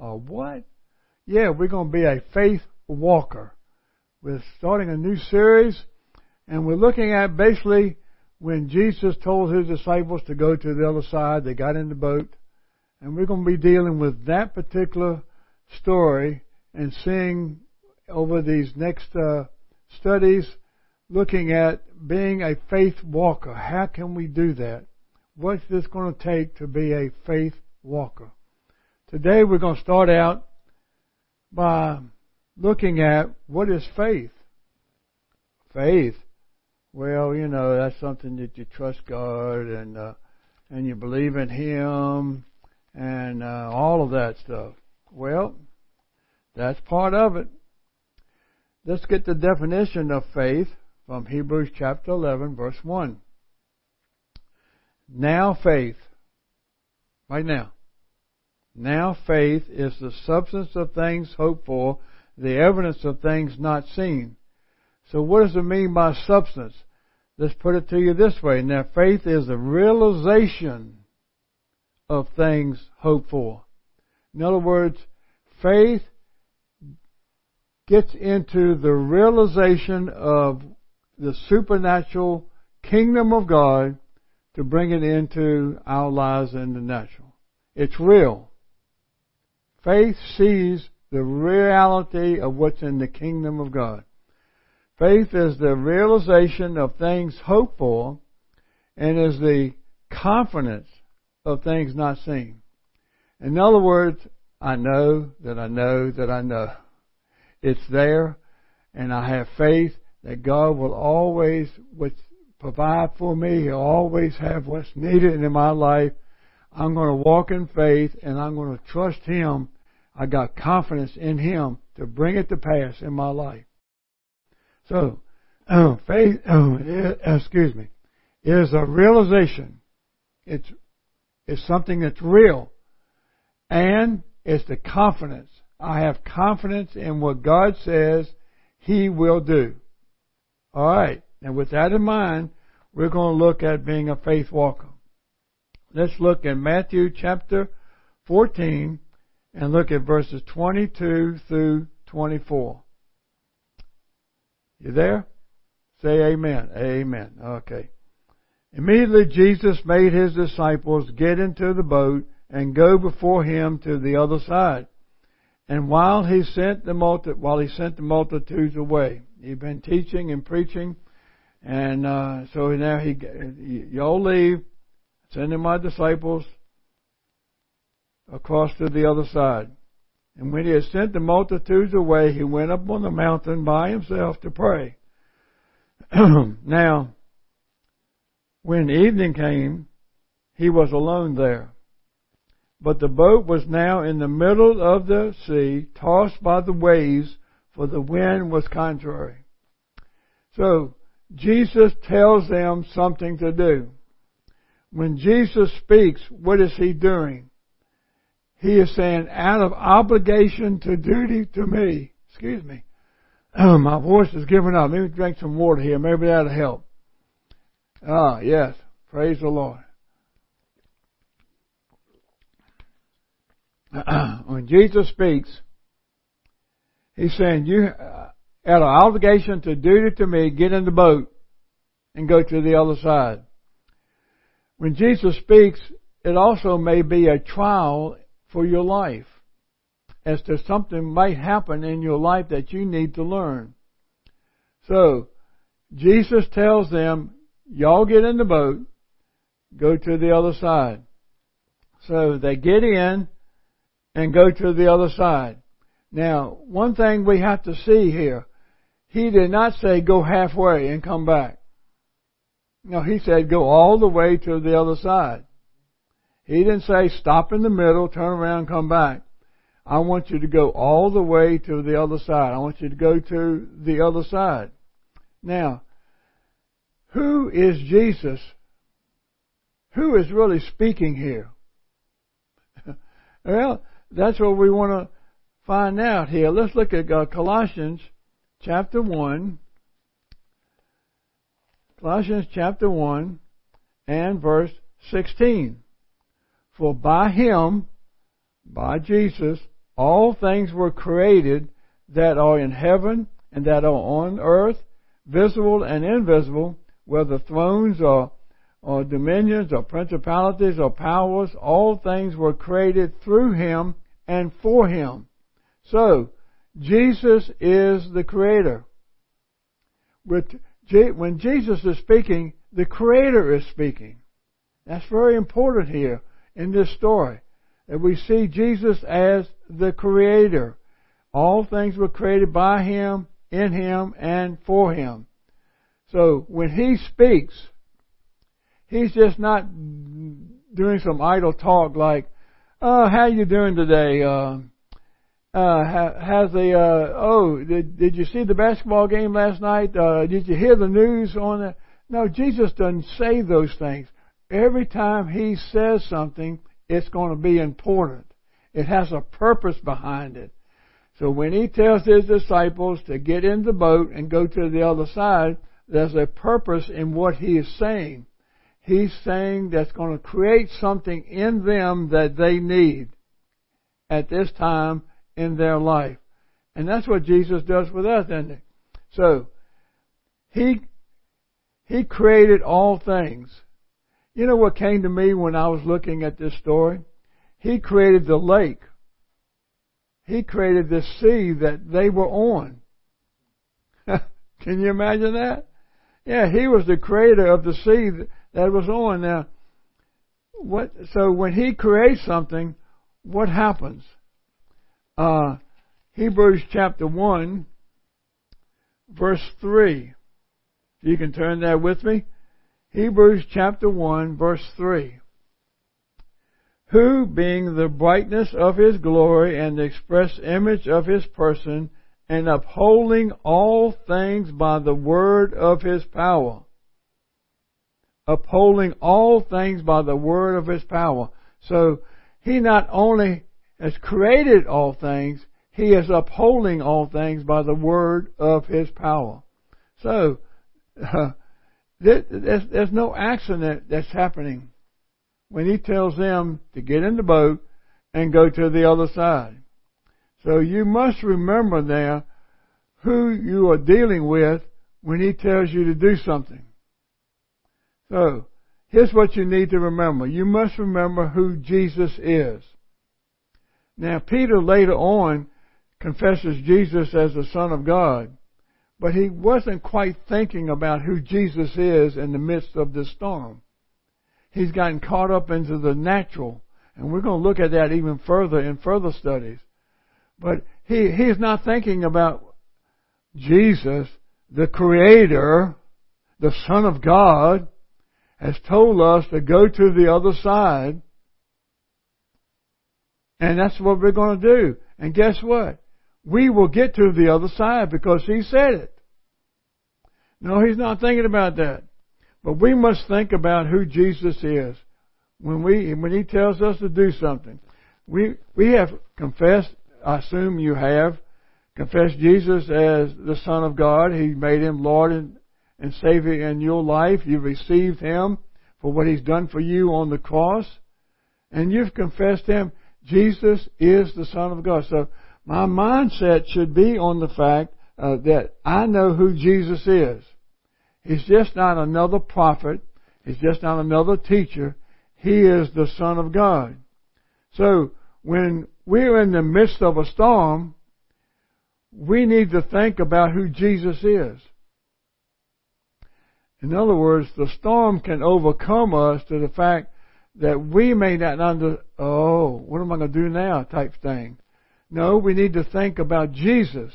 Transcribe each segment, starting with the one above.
A what? Yeah, we're going to be a faith walker. We're starting a new series, and we're looking at basically when Jesus told his disciples to go to the other side, they got in the boat, and we're going to be dealing with that particular story and seeing over these next uh, studies, looking at being a faith walker. How can we do that? What's this going to take to be a faith walker? Today we're going to start out by looking at what is faith. Faith. Well, you know, that's something that you trust God and uh, and you believe in Him and uh, all of that stuff. Well, that's part of it. Let's get the definition of faith from Hebrews chapter 11, verse 1. Now faith. Right now. Now faith is the substance of things hoped for, the evidence of things not seen. So what does it mean by substance? Let's put it to you this way. Now faith is the realization of things hoped for. In other words, faith gets into the realization of the supernatural kingdom of God to bring it into our lives in the natural. It's real. Faith sees the reality of what's in the kingdom of God. Faith is the realization of things hoped for and is the confidence of things not seen. In other words, I know that I know that I know. It's there, and I have faith that God will always provide for me. He'll always have what's needed in my life. I'm going to walk in faith and I'm going to trust Him. I got confidence in Him to bring it to pass in my life. So, uh, faith, uh, excuse me, is a realization. It's, it's something that's real. And it's the confidence. I have confidence in what God says He will do. Alright. And with that in mind, we're going to look at being a faith walker. Let's look in Matthew chapter 14 and look at verses 22 through 24. You there? Say amen. Amen. Okay. Immediately Jesus made his disciples get into the boat and go before him to the other side. And while he sent the multi- while he sent the multitudes away, he'd been teaching and preaching and uh, so now he, y'all leave, sending my disciples across to the other side. And when he had sent the multitudes away, he went up on the mountain by himself to pray. now, when evening came, he was alone there. But the boat was now in the middle of the sea, tossed by the waves, for the wind was contrary. So, Jesus tells them something to do. When Jesus speaks, what is he doing? He is saying, out of obligation to duty to me, excuse me, my voice is giving up. Let me drink some water here. Maybe that'll help. Ah, yes. Praise the Lord. when Jesus speaks, he's saying, you, had an obligation to duty to me, get in the boat and go to the other side. When Jesus speaks, it also may be a trial for your life as to something might happen in your life that you need to learn. So, Jesus tells them, y'all get in the boat, go to the other side. So they get in and go to the other side. Now, one thing we have to see here, he did not say go halfway and come back. No, he said go all the way to the other side. He didn't say stop in the middle, turn around, come back. I want you to go all the way to the other side. I want you to go to the other side. Now, who is Jesus? Who is really speaking here? well, that's what we want to find out here. Let's look at uh, Colossians chapter 1, Colossians chapter 1 and verse 16. For by him, by Jesus, all things were created that are in heaven and that are on earth, visible and invisible, whether thrones or, or dominions or principalities or powers, all things were created through him and for him. So, Jesus is the creator. When Jesus is speaking, the creator is speaking. That's very important here in this story. That we see Jesus as the creator. All things were created by him, in him, and for him. So when he speaks, he's just not doing some idle talk like, "Oh, how you doing today? Uh, uh, has the uh, oh, did did you see the basketball game last night? Uh, did you hear the news on it?" No, Jesus doesn't say those things. Every time he says something, it's going to be important. It has a purpose behind it. So when he tells his disciples to get in the boat and go to the other side, there's a purpose in what he is saying. He's saying that's going to create something in them that they need at this time in their life. And that's what Jesus does with us, isn't it? So, he, he created all things. You know what came to me when I was looking at this story? He created the lake. He created the sea that they were on. Can you imagine that? Yeah, he was the creator of the sea that was on. Now, what? So when he creates something, what happens? Uh, Hebrews chapter one, verse three. You can turn there with me. Hebrews chapter 1 verse 3. Who, being the brightness of his glory and the express image of his person, and upholding all things by the word of his power. Upholding all things by the word of his power. So, he not only has created all things, he is upholding all things by the word of his power. So, uh, There's, there's no accident that's happening when he tells them to get in the boat and go to the other side. So you must remember there who you are dealing with when he tells you to do something. So, here's what you need to remember. You must remember who Jesus is. Now, Peter later on confesses Jesus as the Son of God. But he wasn't quite thinking about who Jesus is in the midst of this storm. He's gotten caught up into the natural. And we're going to look at that even further in further studies. But he, he's not thinking about Jesus, the Creator, the Son of God, has told us to go to the other side. And that's what we're going to do. And guess what? we will get to the other side because he said it. No, he's not thinking about that. But we must think about who Jesus is when we when he tells us to do something. We we have confessed, I assume you have, confessed Jesus as the Son of God. He made him Lord and, and Savior in your life. You've received him for what he's done for you on the cross. And you've confessed him. Jesus is the Son of God. So my mindset should be on the fact uh, that I know who Jesus is. He's just not another prophet. He's just not another teacher. He is the Son of God. So when we're in the midst of a storm, we need to think about who Jesus is. In other words, the storm can overcome us to the fact that we may not under, oh, what am I going to do now type thing. No, we need to think about Jesus.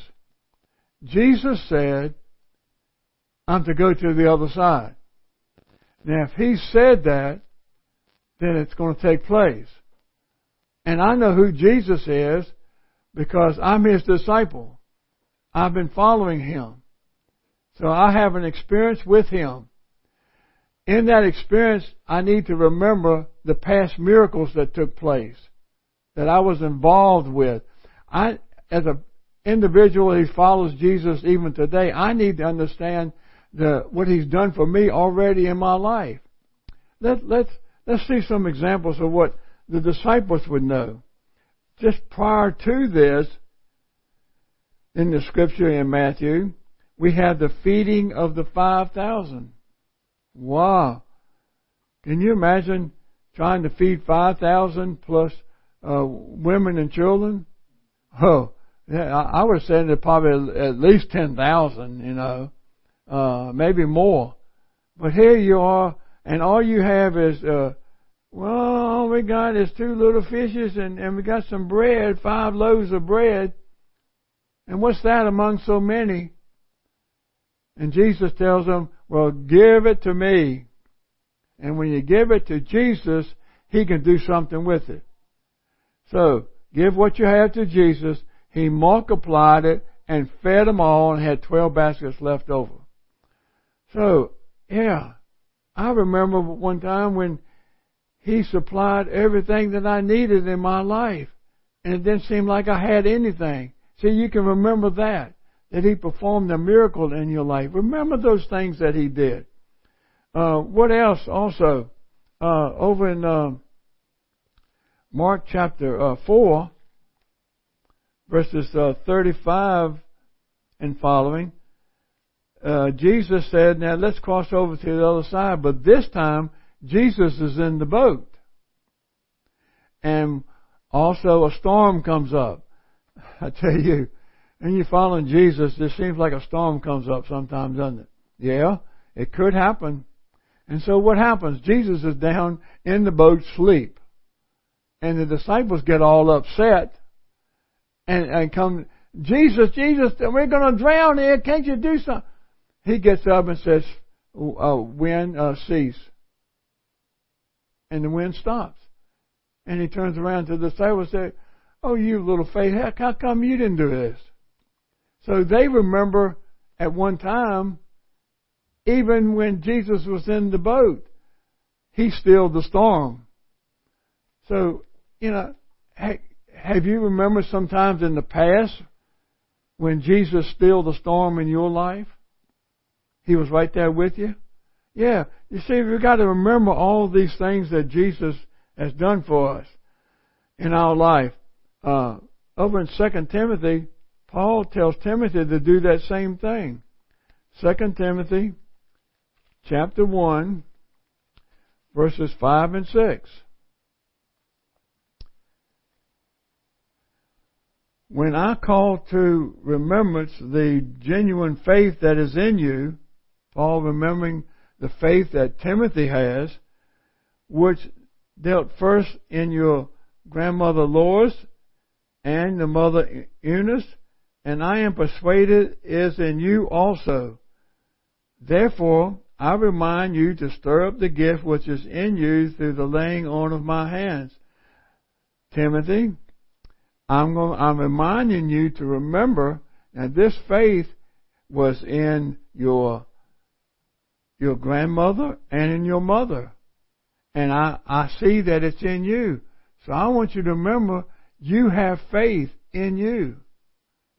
Jesus said, I'm to go to the other side. Now, if he said that, then it's going to take place. And I know who Jesus is because I'm his disciple. I've been following him. So I have an experience with him. In that experience, I need to remember the past miracles that took place, that I was involved with. I, as an individual who follows Jesus even today, I need to understand the, what He's done for me already in my life. Let, let's, let's see some examples of what the disciples would know. just prior to this, in the scripture in Matthew, we have the feeding of the 5,000. Wow. Can you imagine trying to feed 5,000 plus uh, women and children? Oh, yeah, I, I would say that probably at least 10,000, you know, uh, maybe more. But here you are, and all you have is, uh, well, all we got is two little fishes and, and we got some bread, five loaves of bread. And what's that among so many? And Jesus tells them, well, give it to me. And when you give it to Jesus, He can do something with it. So, give what you have to Jesus. He multiplied it and fed them all and had 12 baskets left over. So, yeah, I remember one time when He supplied everything that I needed in my life. And it didn't seem like I had anything. See, you can remember that that He performed a miracle in your life. Remember those things that He did. Uh, what else also? Uh, over in uh, Mark chapter uh, 4, verses uh, 35 and following, uh, Jesus said, Now let's cross over to the other side. But this time, Jesus is in the boat. And also a storm comes up. I tell you, and you're following Jesus, it seems like a storm comes up sometimes, doesn't it? Yeah, it could happen. And so what happens? Jesus is down in the boat sleep. And the disciples get all upset and, and come, Jesus, Jesus, we're going to drown here. Can't you do something? He gets up and says, uh, wind, uh, cease. And the wind stops. And he turns around to the disciples and says, Oh, you little faith, how come you didn't do this? So they remember at one time, even when Jesus was in the boat, he stilled the storm. So, you know, have you remembered sometimes in the past when Jesus stilled the storm in your life? He was right there with you? Yeah. You see, we've got to remember all these things that Jesus has done for us in our life. Uh, over in Second Timothy, Paul tells Timothy to do that same thing. 2 Timothy chapter 1 verses 5 and 6. When I call to remembrance the genuine faith that is in you, Paul remembering the faith that Timothy has, which dealt first in your grandmother Lois and the mother Eunice, and I am persuaded is in you also. Therefore, I remind you to stir up the gift which is in you through the laying on of my hands. Timothy, I'm going, I'm reminding you to remember that this faith was in your, your grandmother and in your mother. And I, I see that it's in you. So I want you to remember you have faith in you.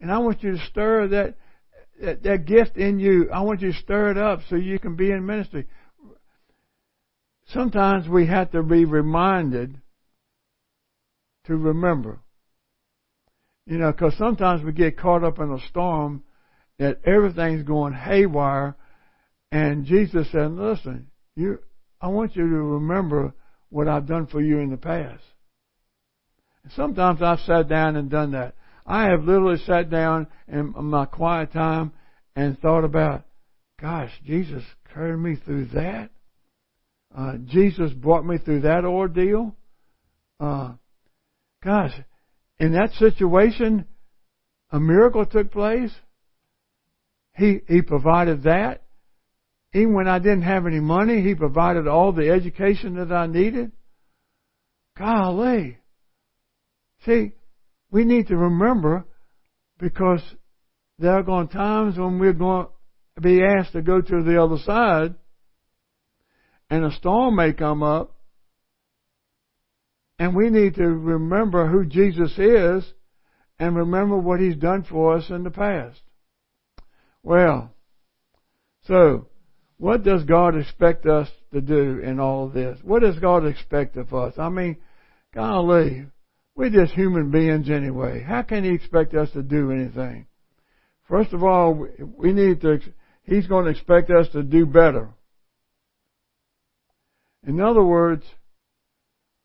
And I want you to stir that, that, that gift in you. I want you to stir it up so you can be in ministry. Sometimes we have to be reminded to remember. You know, because sometimes we get caught up in a storm that everything's going haywire, and Jesus said, "Listen, you, I want you to remember what I've done for you in the past." And sometimes I've sat down and done that. I have literally sat down in my quiet time and thought about, gosh, Jesus carried me through that. Uh, Jesus brought me through that ordeal. Uh, gosh, in that situation, a miracle took place. He, he provided that. Even when I didn't have any money, He provided all the education that I needed. Golly. See, we need to remember because there are going to times when we're going to be asked to go to the other side and a storm may come up and we need to remember who Jesus is and remember what he's done for us in the past. Well, so what does God expect us to do in all this? What does God expect of us? I mean, golly, We're just human beings anyway. How can He expect us to do anything? First of all, we need to, He's going to expect us to do better. In other words,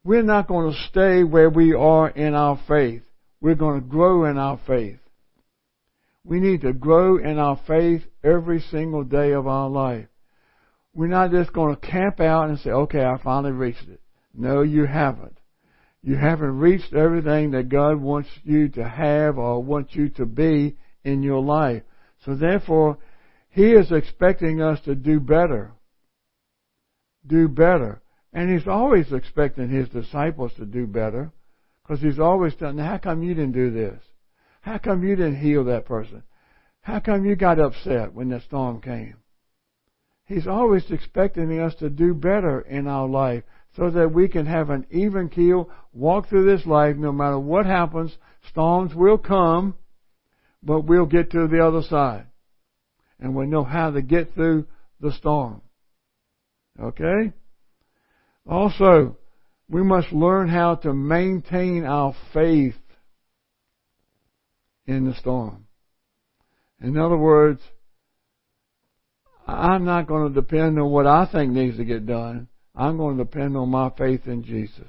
we're not going to stay where we are in our faith. We're going to grow in our faith. We need to grow in our faith every single day of our life. We're not just going to camp out and say, okay, I finally reached it. No, you haven't. You haven't reached everything that God wants you to have or wants you to be in your life. So therefore, He is expecting us to do better. Do better. And He's always expecting His disciples to do better. Because He's always done, how come you didn't do this? How come you didn't heal that person? How come you got upset when the storm came? He's always expecting us to do better in our life so that we can have an even keel, walk through this life no matter what happens. Storms will come, but we'll get to the other side. And we know how to get through the storm. Okay? Also, we must learn how to maintain our faith in the storm. In other words, I'm not going to depend on what I think needs to get done. I'm going to depend on my faith in Jesus.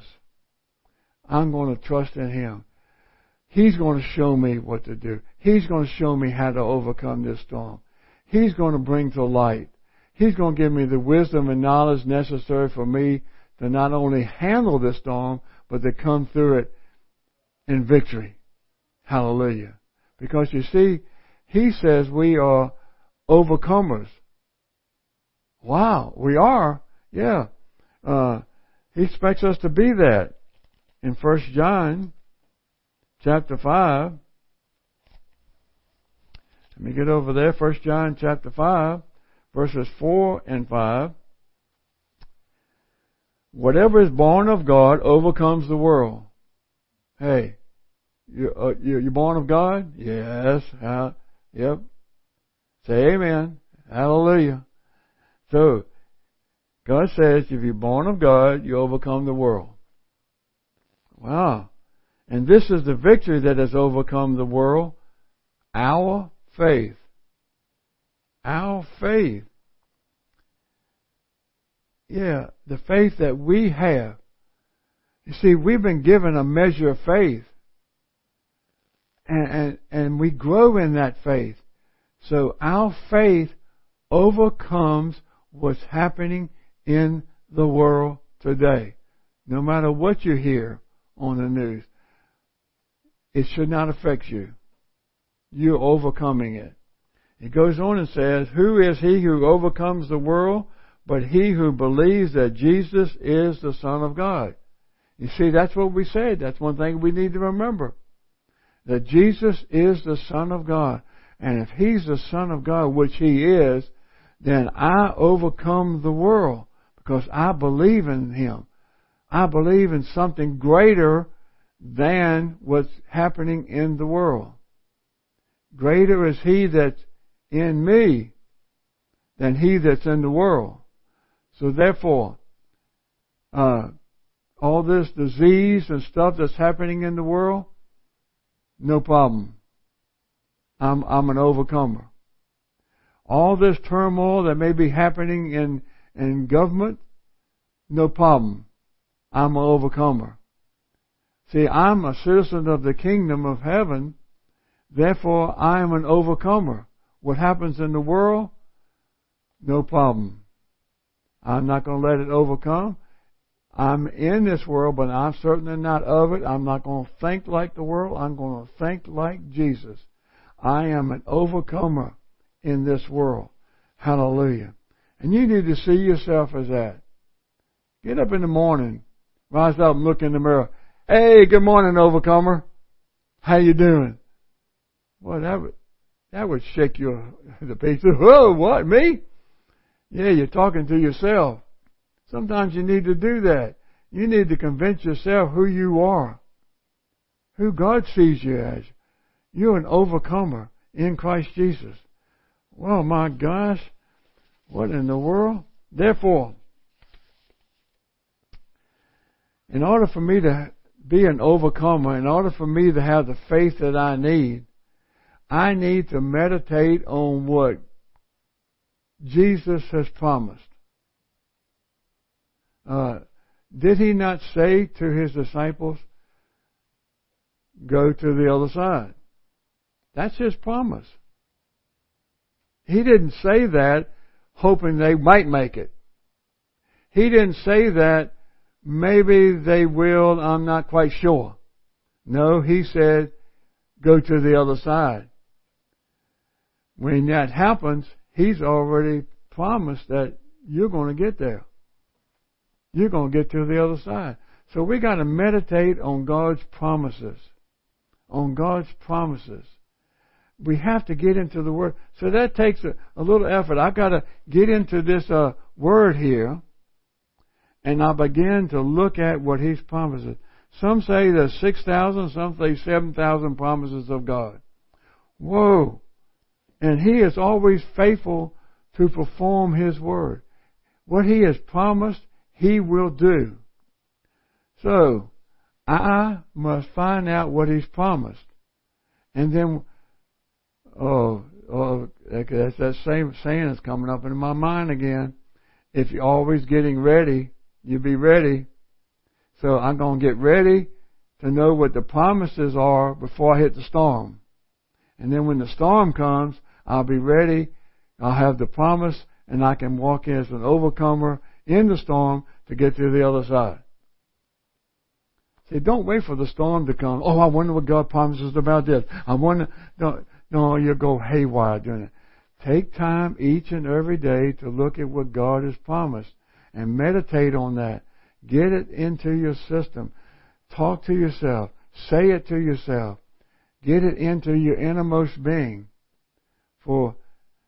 I'm going to trust in Him. He's going to show me what to do. He's going to show me how to overcome this storm. He's going to bring to light. He's going to give me the wisdom and knowledge necessary for me to not only handle this storm, but to come through it in victory. Hallelujah. Because you see, He says we are overcomers. Wow, we are? Yeah. Uh, he expects us to be that. In First John chapter 5, let me get over there. First John chapter 5, verses 4 and 5. Whatever is born of God overcomes the world. Hey, you, uh, you, you're born of God? Yes. Uh, yep. Say amen. Hallelujah. So, God says if you're born of God, you overcome the world. Wow. And this is the victory that has overcome the world. Our faith. Our faith. Yeah, the faith that we have. You see, we've been given a measure of faith. And, and, and we grow in that faith. So our faith overcomes what's happening in the world today. No matter what you hear on the news, it should not affect you. You're overcoming it. It goes on and says, Who is he who overcomes the world but he who believes that Jesus is the Son of God? You see, that's what we said. That's one thing we need to remember. That Jesus is the Son of God. And if He's the Son of God, which He is, then I overcome the world because I believe in Him. I believe in something greater than what's happening in the world. Greater is He that's in me than He that's in the world. So therefore, uh, all this disease and stuff that's happening in the world, no problem. I'm, I'm an overcomer. All this turmoil that may be happening in, in government, no problem. I'm an overcomer. See, I'm a citizen of the kingdom of heaven, therefore I am an overcomer. What happens in the world, no problem. I'm not going to let it overcome. I'm in this world, but I'm certainly not of it. I'm not going to think like the world. I'm going to think like Jesus. I am an overcomer in this world. Hallelujah. And you need to see yourself as that. Get up in the morning, rise up and look in the mirror. Hey, good morning, overcomer. How you doing? Well, that would, that would shake you to pieces. Whoa, what, me? Yeah, you're talking to yourself. Sometimes you need to do that. You need to convince yourself who you are. Who God sees you as. You're an overcomer in Christ Jesus. Well, my gosh, what in the world? Therefore, in order for me to, be an overcomer, in order for me to have the faith that I need, I need to meditate on what Jesus has promised. Uh, did he not say to his disciples, go to the other side? That's his promise. He didn't say that hoping they might make it. He didn't say that maybe they will, I'm not quite sure. No, he said, go to the other side. When that happens, he's already promised that you're going to get there. You're going to get to the other side. So we got to meditate on God's promises. On God's promises. We have to get into the Word. So that takes a, a little effort. I've got to get into this uh, Word here, and I begin to look at what He's promises. Some say there's 6,000, some say 7,000 promises of God. Whoa! And He is always faithful to perform His Word. What He has promised, He will do. So, I must find out what He's promised. And then, oh, oh, that's that same saying that's coming up in my mind again. If you're always getting ready, you'll be ready. So I'm going to get ready to know what the promises are before I hit the storm. And then when the storm comes, I'll be ready. I'll have the promise and I can walk in as an overcomer in the storm to get to the other side. See, don't wait for the storm to come. Oh, I wonder what God promises about this. I wonder, no, no, you'll go haywire doing it. Take time each and every day to look at what God has promised and meditate on that. Get it into your system. Talk to yourself. Say it to yourself. Get it into your innermost being. For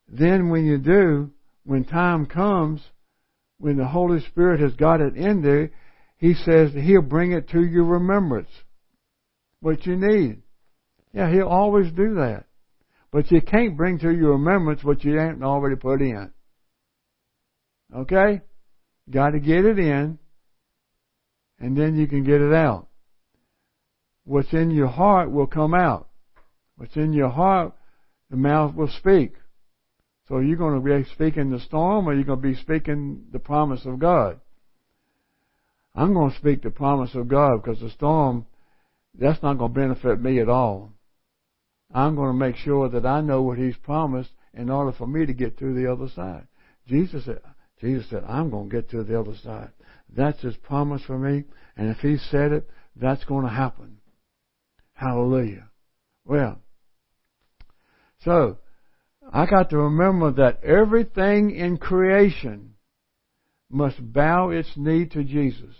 then when you do, when time comes, when the Holy Spirit has got it in there, He says He'll bring it to your remembrance. What you need. Yeah, He'll always do that. But you can't bring to your remembrance what you haven't already put in. Okay? Got to get it in, and then you can get it out. What's in your heart will come out. What's in your heart the mouth will speak. So you're going to be speaking the storm or you're going to be speaking the promise of God. I'm going to speak the promise of God because the storm, that's not going to benefit me at all. I'm going to make sure that I know what He's promised in order for me to get through the other side. Jesus said, Jesus said, I'm going to get to the other side. That's His promise for me. And if He said it, that's going to happen. Hallelujah. Well, so, I got to remember that everything in creation must bow its knee to Jesus.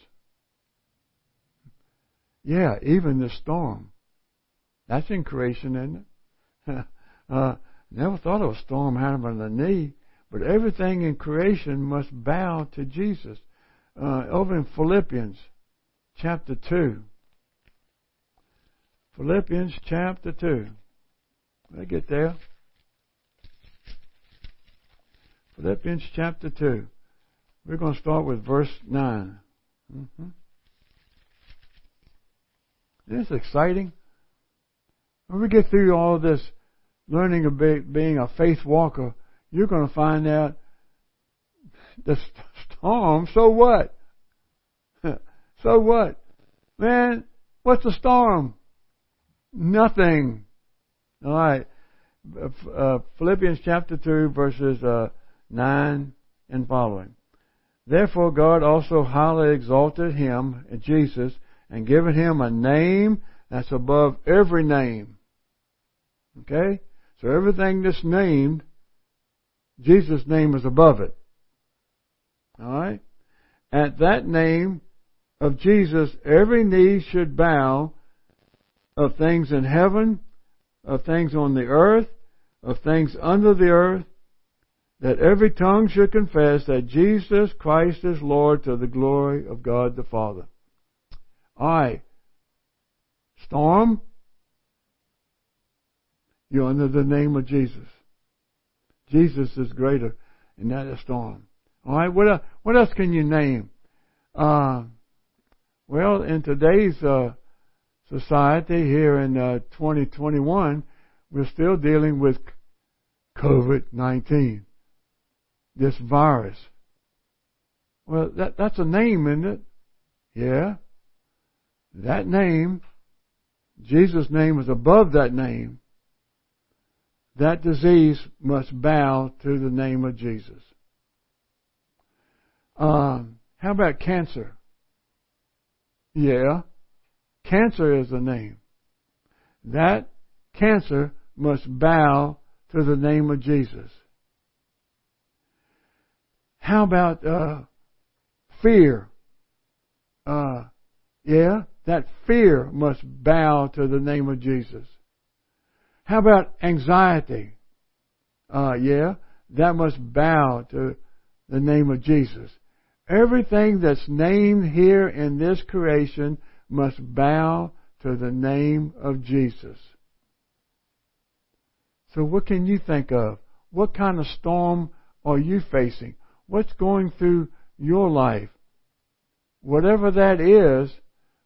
Yeah, even the storm. That's in creation, isn't it? uh, never thought of a storm having a knee, but everything in creation must bow to Jesus. Uh, over in Philippians chapter 2. Philippians chapter 2. I get there. Philippians chapter 2. We're going to start with verse 9. Mm-hmm. Isn't this exciting? When we get through all this learning of being a faith walker, you're going to find out the storm, so what? so what? Man, what's the storm? Nothing. All right. Uh, Philippians chapter 2, verses uh, 9 and following. Therefore, God also highly exalted him, Jesus, and given him a name that's above every name. Okay? So everything that's named, Jesus' name is above it. Alright? At that name of Jesus, every knee should bow of things in heaven of things on the earth, of things under the earth, that every tongue should confess that Jesus Christ is Lord to the glory of God the Father. Alright. storm, you're under the name of Jesus. Jesus is greater than that storm. All right, what what else can you name? Uh, well, in today's uh, society here in uh, 2021, we're still dealing with COVID-19, this virus. Well, that, that's a name, isn't it? Yeah. That name, Jesus' name is above that name. That disease must bow to the name of Jesus. Um, how about cancer? Yeah. Cancer is the name. That cancer must bow to the name of Jesus. How about uh, fear? Uh, yeah, that fear must bow to the name of Jesus. How about anxiety? Uh, yeah, that must bow to the name of Jesus. Everything that's named here in this creation must bow to the name of Jesus. So what can you think of? What kind of storm are you facing? What's going through your life? Whatever that is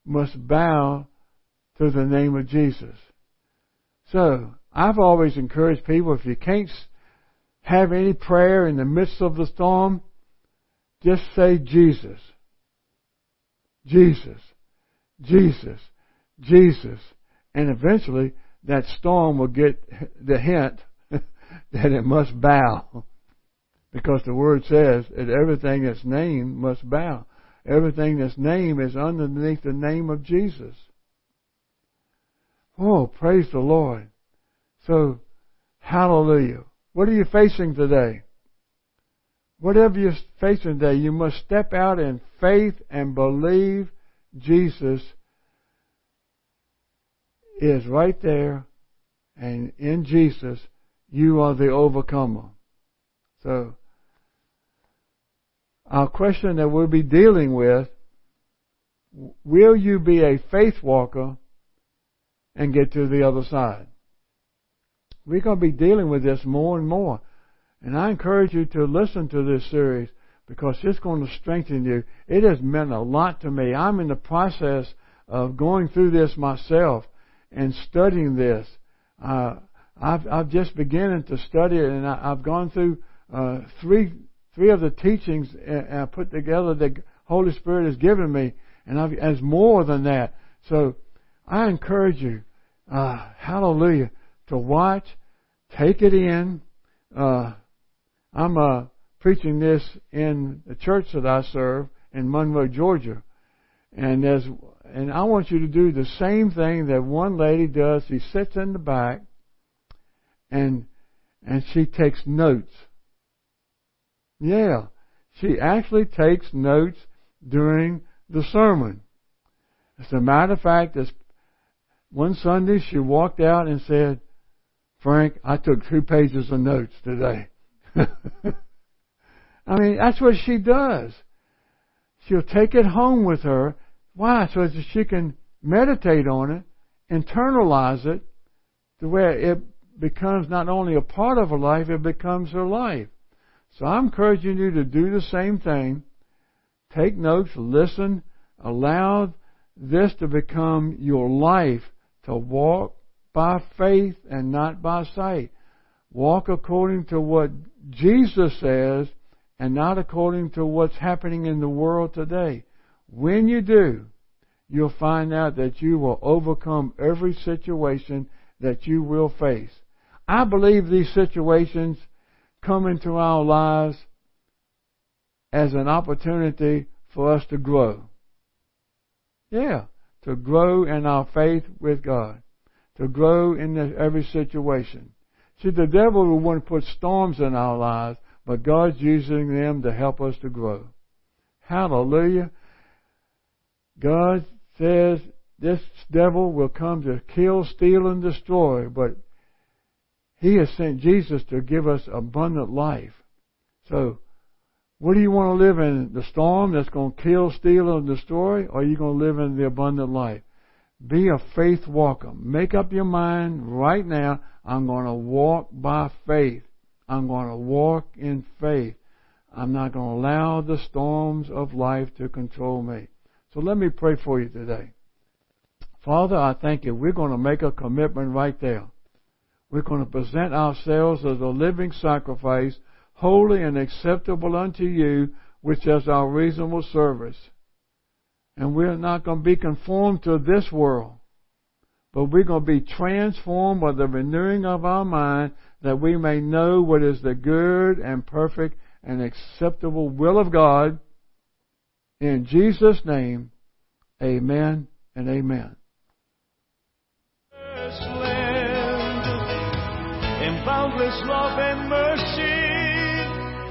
must bow to the name of Jesus. So, I've always encouraged people if you can't have any prayer in the midst of the storm, just say Jesus. Jesus. Jesus. Jesus. And eventually that storm will get the hint that it must bow. Because the word says that everything that's named must bow. Everything that's named is underneath the name of Jesus. Oh, praise the Lord. So, hallelujah. What are you facing today? Whatever you're facing today, you must step out in faith and believe Jesus is right there, and in Jesus, you are the overcomer. So, our question that we'll be dealing with will you be a faith walker and get to the other side? We're going to be dealing with this more and more. And I encourage you to listen to this series because it's going to strengthen you. It has meant a lot to me. I'm in the process of going through this myself and studying this. Uh, I've, I've just beginning to study it, and I, have gone through uh, three three of the teachings uh, put together that Holy Spirit has given me, and I've, as more than that. So I encourage you, uh, hallelujah, to watch, take it in. Uh, I'm uh, preaching this in the church that I serve in Monroe, Georgia, and as and I want you to do the same thing that one lady does. She sits in the back and and she takes notes. Yeah, she actually takes notes during the sermon. As a matter of fact, this one Sunday she walked out and said, "Frank, I took two pages of notes today." I mean, that's what she does. She'll take it home with her why? So that she can meditate on it, internalize it, to where it becomes not only a part of her life, it becomes her life. So I'm encouraging you to do the same thing. Take notes, listen, allow this to become your life, to walk by faith and not by sight. Walk according to what Jesus says and not according to what's happening in the world today. When you do, you'll find out that you will overcome every situation that you will face. I believe these situations come into our lives as an opportunity for us to grow. Yeah, to grow in our faith with God, to grow in every situation. See, the devil will want to put storms in our lives, but God's using them to help us to grow. Hallelujah. God says this devil will come to kill, steal, and destroy, but he has sent Jesus to give us abundant life. So, what do you want to live in? The storm that's going to kill, steal, and destroy? Or are you going to live in the abundant life? Be a faith walker. Make up your mind right now, I'm going to walk by faith. I'm going to walk in faith. I'm not going to allow the storms of life to control me. So let me pray for you today. Father, I thank you. We're going to make a commitment right there. We're going to present ourselves as a living sacrifice, holy and acceptable unto you, which is our reasonable service. And we're not going to be conformed to this world, but we're going to be transformed by the renewing of our mind that we may know what is the good and perfect and acceptable will of God. In Jesus' name, amen and amen. boundless love and mercy.